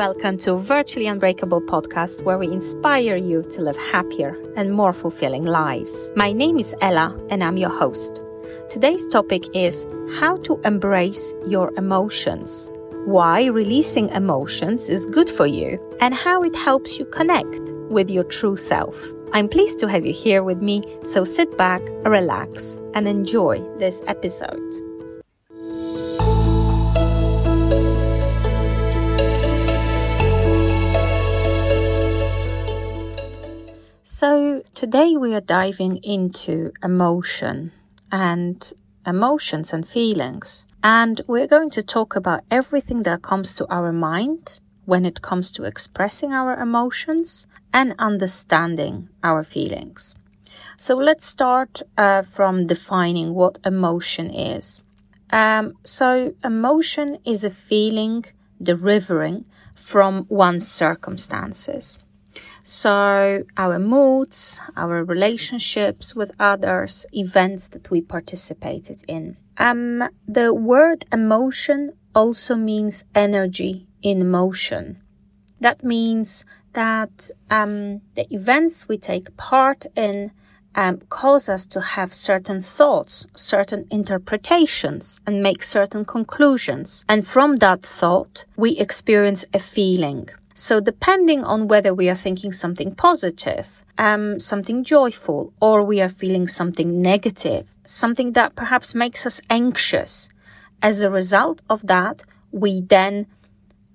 Welcome to Virtually Unbreakable podcast, where we inspire you to live happier and more fulfilling lives. My name is Ela, and I'm your host. Today's topic is how to embrace your emotions, why releasing emotions is good for you, and how it helps you connect with your true self. I'm pleased to have you here with me, so sit back, relax, and enjoy this episode. So, today we are diving into emotion and emotions and feelings. And we're going to talk about everything that comes to our mind when it comes to expressing our emotions and understanding our feelings. So let's start uh, from defining what emotion is. Um, so, emotion is a feeling deriving from one's circumstances. So, our moods, our relationships with others, events that we participated in. Um, the word emotion also means energy in motion. That means that um, the events we take part in um, cause us to have certain thoughts, certain interpretations, and make certain conclusions. And from that thought, we experience a feeling. So, depending on whether we are thinking something positive, um, something joyful, or we are feeling something negative, something that perhaps makes us anxious, as a result of that, we then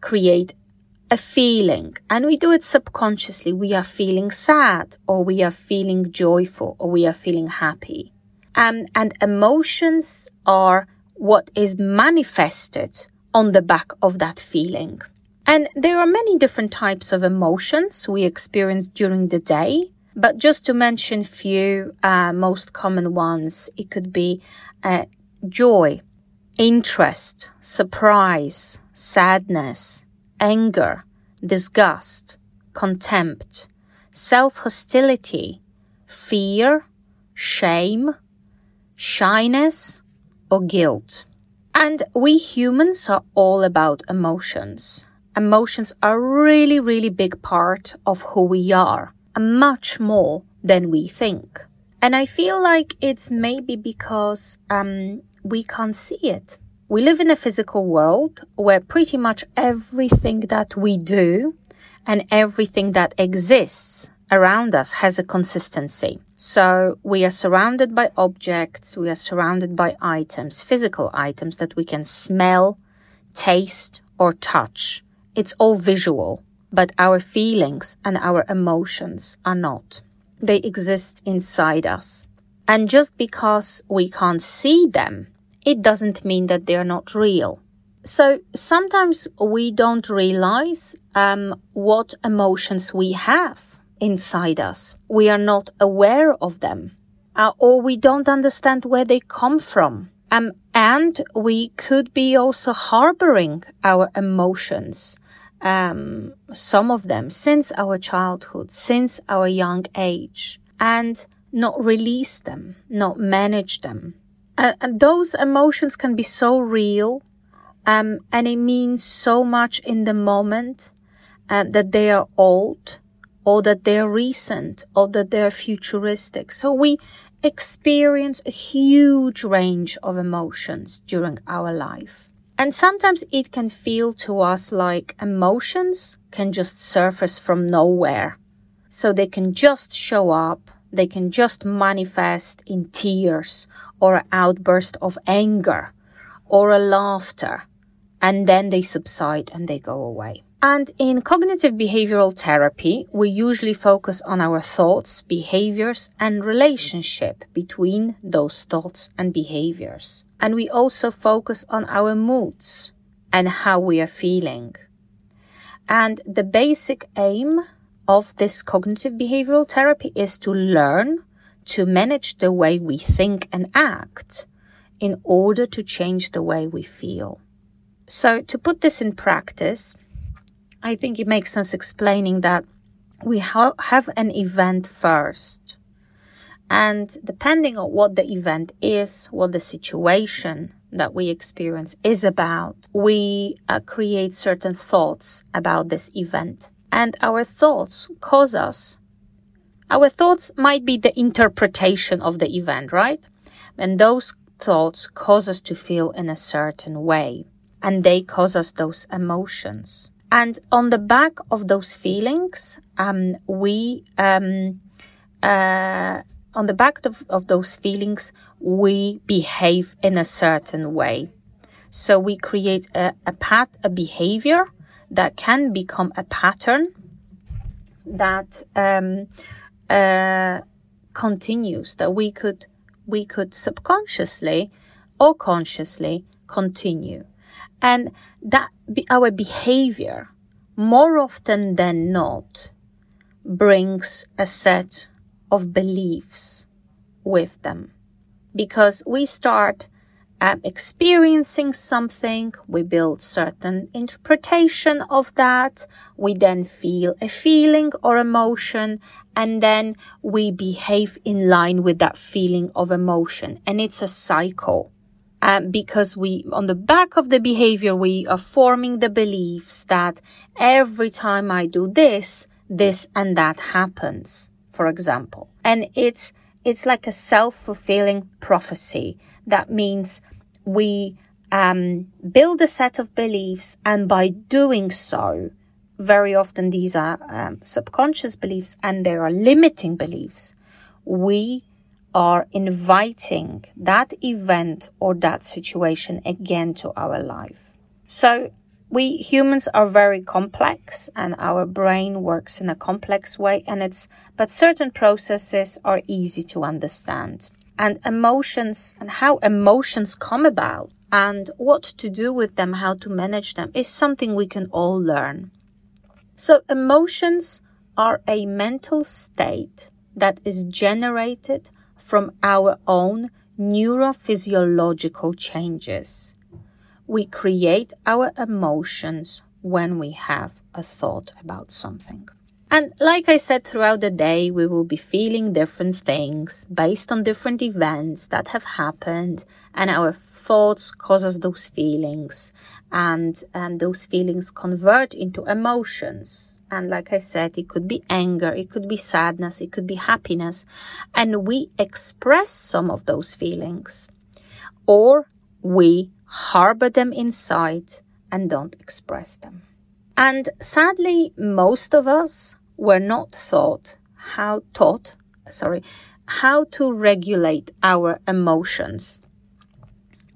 create a feeling and we do it subconsciously. We are feeling sad or we are feeling joyful or we are feeling happy. Um, and emotions are what is manifested on the back of that feeling. And there are many different types of emotions we experience during the day. But just to mention few uh, most common ones, it could be uh, joy, interest, surprise, sadness, anger, disgust, contempt, self hostility, fear, shame, shyness, or guilt. And we humans are all about emotions emotions are really, really big part of who we are, much more than we think. And I feel like it's maybe because um, we can't see it. We live in a physical world where pretty much everything that we do and everything that exists around us has a consistency. So we are surrounded by objects, we are surrounded by items, physical items that we can smell, taste, or touch. It's all visual, but our feelings and our emotions are not. They exist inside us. And just because we can't see them, it doesn't mean that they're not real. So sometimes we don't realize um, what emotions we have inside us. We are not aware of them, uh, or we don't understand where they come from. Um, and we could be also harboring our emotions um, some of them since our childhood, since our young age, and not release them, not manage them. Uh, and those emotions can be so real, um, and it means so much in the moment uh, that they are old, or that they're recent, or that they're futuristic. So we experience a huge range of emotions during our life. And sometimes it can feel to us like emotions can just surface from nowhere. So they can just show up, they can just manifest in tears or an outburst of anger or a laughter, and then they subside and they go away. And in cognitive behavioral therapy, we usually focus on our thoughts, behaviors, and relationship between those thoughts and behaviors. And we also focus on our moods and how we are feeling. And the basic aim of this cognitive behavioral therapy is to learn to manage the way we think and act in order to change the way we feel. So, to put this in practice, I think it makes sense explaining that we ha- have an event first. And depending on what the event is, what the situation, that we experience is about, we uh, create certain thoughts about this event. And our thoughts cause us, our thoughts might be the interpretation of the event, right? And those thoughts cause us to feel in a certain way. And they cause us those emotions. And on the back of those feelings, um, we, um, uh, on the back of, of those feelings, we behave in a certain way. So we create a, a pat, a behavior that can become a pattern that um, uh, continues that we could we could subconsciously or consciously continue, and that be our behavior more often than not brings a set of beliefs with them because we start um, experiencing something, we build certain interpretation of that, we then feel a feeling or emotion, and then we behave in line with that feeling of emotion. And it's a cycle. Um, because we, on the back of the behavior, we are forming the beliefs that every time I do this, this and that happens, for example. And it's, it's like a self-fulfilling prophecy. That means we um, build a set of beliefs, and by doing so, very often these are um, subconscious beliefs and they are limiting beliefs. We are inviting that event or that situation again to our life. So we humans are very complex and our brain works in a complex way and it's but certain processes are easy to understand. And emotions and how emotions come about and what to do with them how to manage them is something we can all learn. So emotions are a mental state that is generated from our own neurophysiological changes we create our emotions when we have a thought about something. And like I said, throughout the day, we will be feeling different things based on different events that have happened, and our thoughts cause us those feelings, and, and those feelings convert into emotions. And like I said, it could be anger, it could be sadness, it could be happiness, and we express some of those feelings, or we harbor them inside and don't express them. And sadly, most of us were not taught how taught, sorry, how to regulate our emotions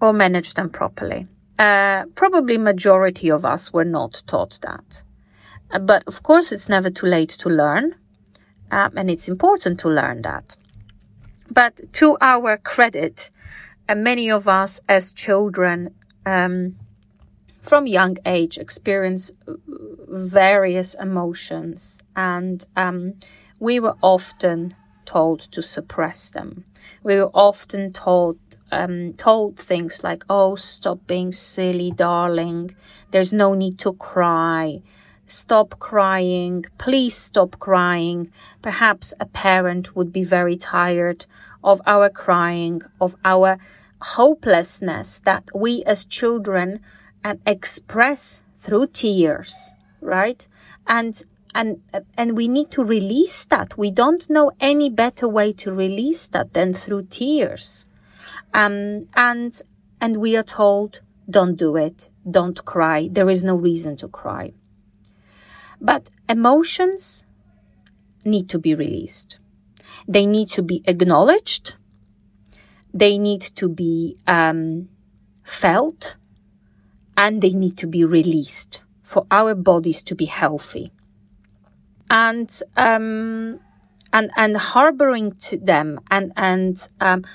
or manage them properly. Uh, probably majority of us were not taught that. Uh, but of course, it's never too late to learn, um, and it's important to learn that. But to our credit, and many of us as children um, from young age experience various emotions and um, we were often told to suppress them. We were often told um, told things like oh stop being silly darling. There's no need to cry. Stop crying. Please stop crying. Perhaps a parent would be very tired of our crying, of our hopelessness that we as children um, express through tears, right? And and and we need to release that. We don't know any better way to release that than through tears. Um, and and we are told, don't do it, don't cry. There is no reason to cry. But emotions need to be released. They need to be acknowledged. They need to be um, felt and they need to be released for our bodies to be healthy. And, um, and, and harboring to them and, and, um,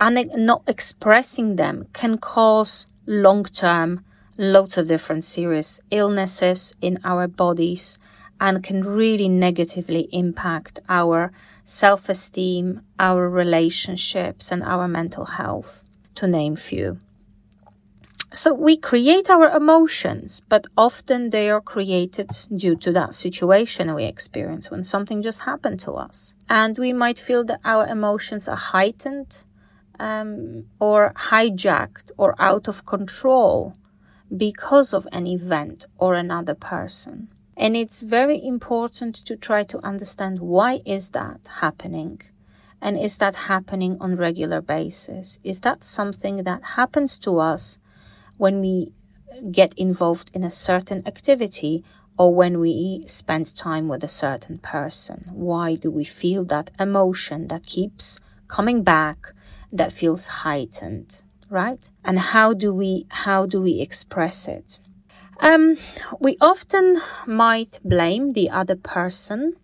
and not expressing them can cause long term lots of different serious illnesses in our bodies and can really negatively impact our self esteem, our relationships, and our mental health, to name few. So we create our emotions, but often they are created due to that situation we experience when something just happened to us. And we might feel that our emotions are heightened um, or hijacked or out of control because of an event or another person. And it's very important to try to understand why is that happening? And is that happening on regular basis? Is that something that happens to us when we get involved in a certain activity or when we spend time with a certain person? Why do we feel that emotion that keeps coming back that feels heightened, right? And how do we how do we express it? Um, we often might blame the other person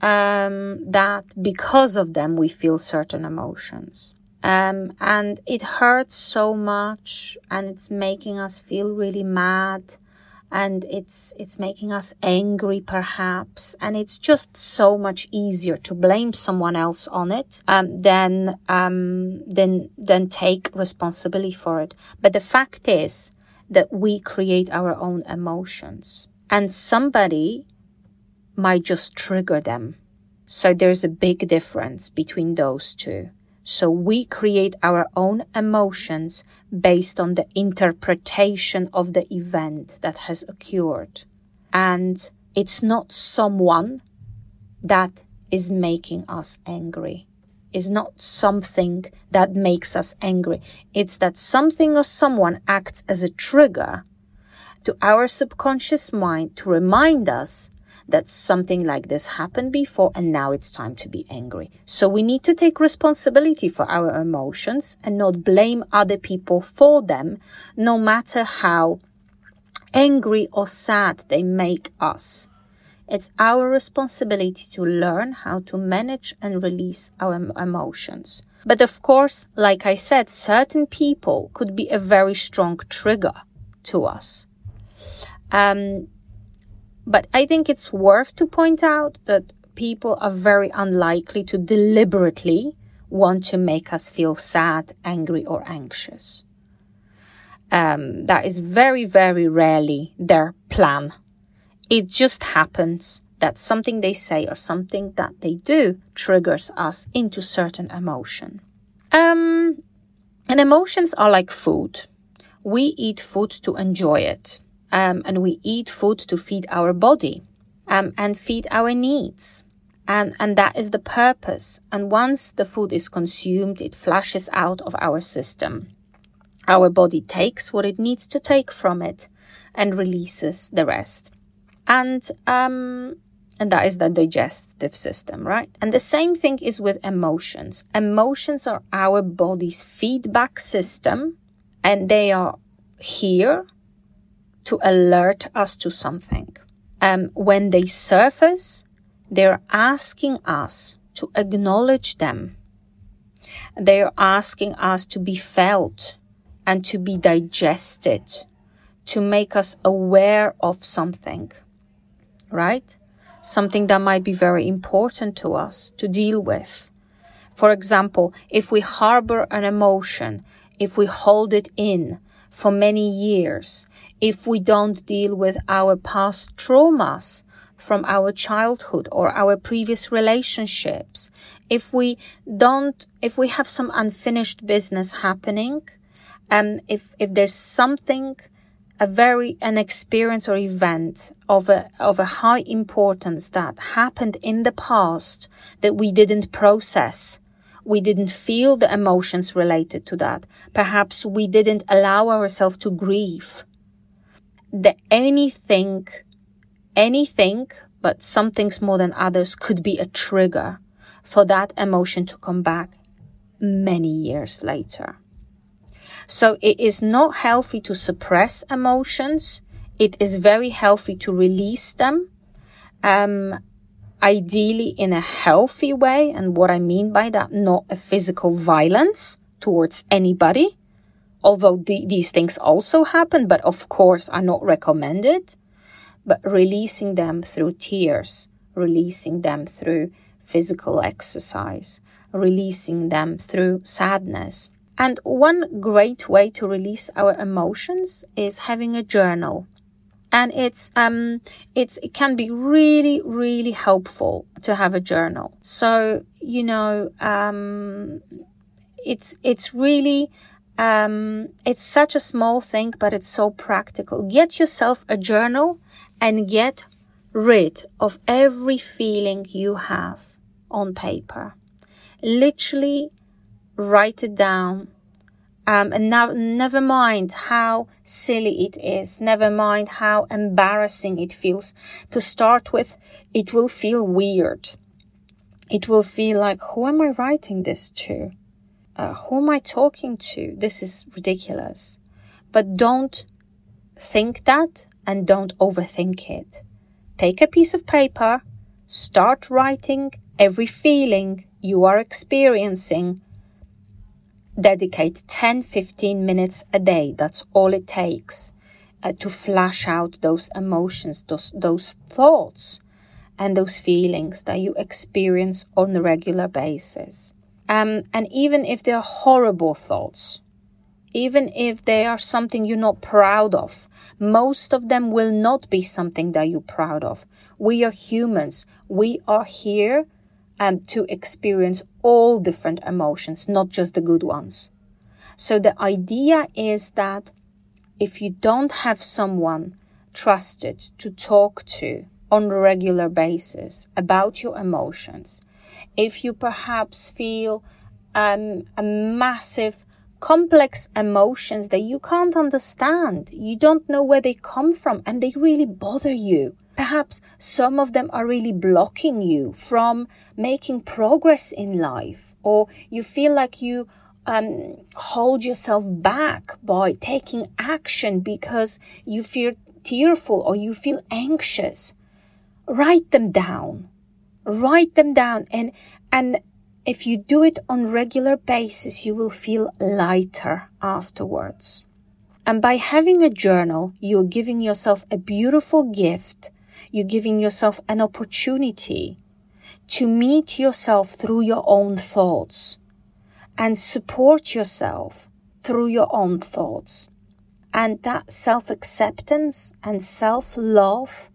um, that because of them we feel certain emotions. Um, and it hurts so much and it's making us feel really mad and it's it's making us angry perhaps and it's just so much easier to blame someone else on it um, than um, than than take responsibility for it but the fact is that we create our own emotions and somebody might just trigger them. So there's a big difference between those two. So we create our own emotions based on the interpretation of the event that has occurred. And it's not someone that is making us angry is not something that makes us angry. It's that something or someone acts as a trigger to our subconscious mind to remind us that something like this happened before and now it's time to be angry. So we need to take responsibility for our emotions and not blame other people for them, no matter how angry or sad they make us. It's our responsibility to learn how to manage and release our emotions. But of course, like I said, certain people could be a very strong trigger to us. Um, but I think it's worth to point out that people are very unlikely to deliberately want to make us feel sad, angry, or anxious. Um, that is very, very rarely their plan it just happens that something they say or something that they do triggers us into certain emotion. Um, and emotions are like food. We eat food to enjoy it. Um, and we eat food to feed our body um, and feed our needs. And, and that is the purpose. And once the food is consumed, it flashes out of our system. Our body takes what it needs to take from it and releases the rest and um, and that is the digestive system, right? And the same thing is with emotions. Emotions are our body's feedback system, and they are here to alert us to something. Um, when they surface, they're asking us to acknowledge them. They're asking us to be felt and to be digested, to make us aware of something right? Something that might be very important to us to deal with. For example, if we harbor an emotion, if we hold it in for many years, if we don't deal with our past traumas from our childhood or our previous relationships, if we don't, if we have some unfinished business happening, um, if, if there's something a very an experience or event of a of a high importance that happened in the past that we didn't process. We didn't feel the emotions related to that. Perhaps we didn't allow ourselves to grieve. The anything anything but some things more than others could be a trigger for that emotion to come back many years later so it is not healthy to suppress emotions. It is very healthy to release them. Um, ideally in a healthy way. And what I mean by that, not a physical violence towards anybody. Although the, these things also happen, but of course are not recommended. But releasing them through tears, releasing them through physical exercise, releasing them through sadness, and one great way to release our emotions is having a journal. And it's, um, it's, it can be really, really helpful to have a journal. So, you know, um, it's it's really um, it's such a small thing, but it's so practical. Get yourself a journal and get rid of every feeling you have on paper. Literally write it down. Um, and now, never mind how silly it is. Never mind how embarrassing it feels. To start with, it will feel weird. It will feel like, who am I writing this to? Uh, who am I talking to? This is ridiculous. But don't think that and don't overthink it. Take a piece of paper, start writing every feeling you are experiencing. Dedicate 10 15 minutes a day. That's all it takes uh, to flash out those emotions, those, those thoughts, and those feelings that you experience on a regular basis. Um, and even if they're horrible thoughts, even if they are something you're not proud of. Most of them will not be something that you're proud of. We are humans. We are here um, to experience all different emotions, not just the good ones. So the idea is that if you don't have someone trusted to talk to on a regular basis about your emotions, if you perhaps feel um, a massive complex emotions that you can't understand. You don't know where they come from and they really bother you. Perhaps some of them are really blocking you from making progress in life, or you feel like you um, hold yourself back by taking action because you feel tearful or you feel anxious. Write them down. Write them down and, and if you do it on regular basis, you will feel lighter afterwards. And by having a journal, you're giving yourself a beautiful gift. You're giving yourself an opportunity to meet yourself through your own thoughts and support yourself through your own thoughts. And that self acceptance and self love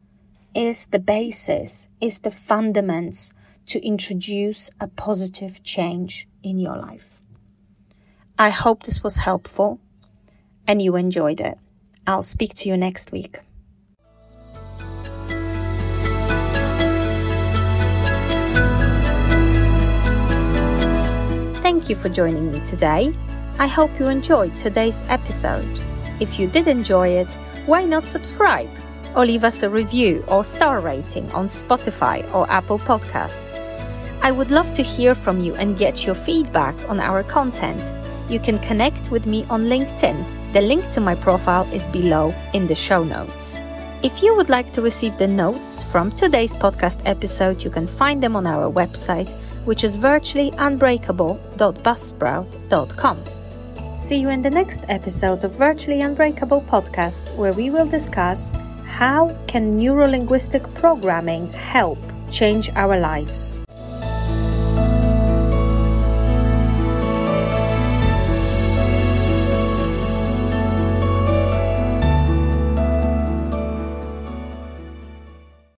is the basis, is the fundaments to introduce a positive change in your life. I hope this was helpful and you enjoyed it. I'll speak to you next week. You for joining me today. I hope you enjoyed today's episode. If you did enjoy it, why not subscribe? or leave us a review or star rating on Spotify or Apple Podcasts. I would love to hear from you and get your feedback on our content. You can connect with me on LinkedIn. The link to my profile is below in the show notes. If you would like to receive the notes from today's podcast episode, you can find them on our website, which is virtuallyunbreakable.buzzsprout.com. See you in the next episode of Virtually Unbreakable podcast, where we will discuss how can neurolinguistic programming help change our lives?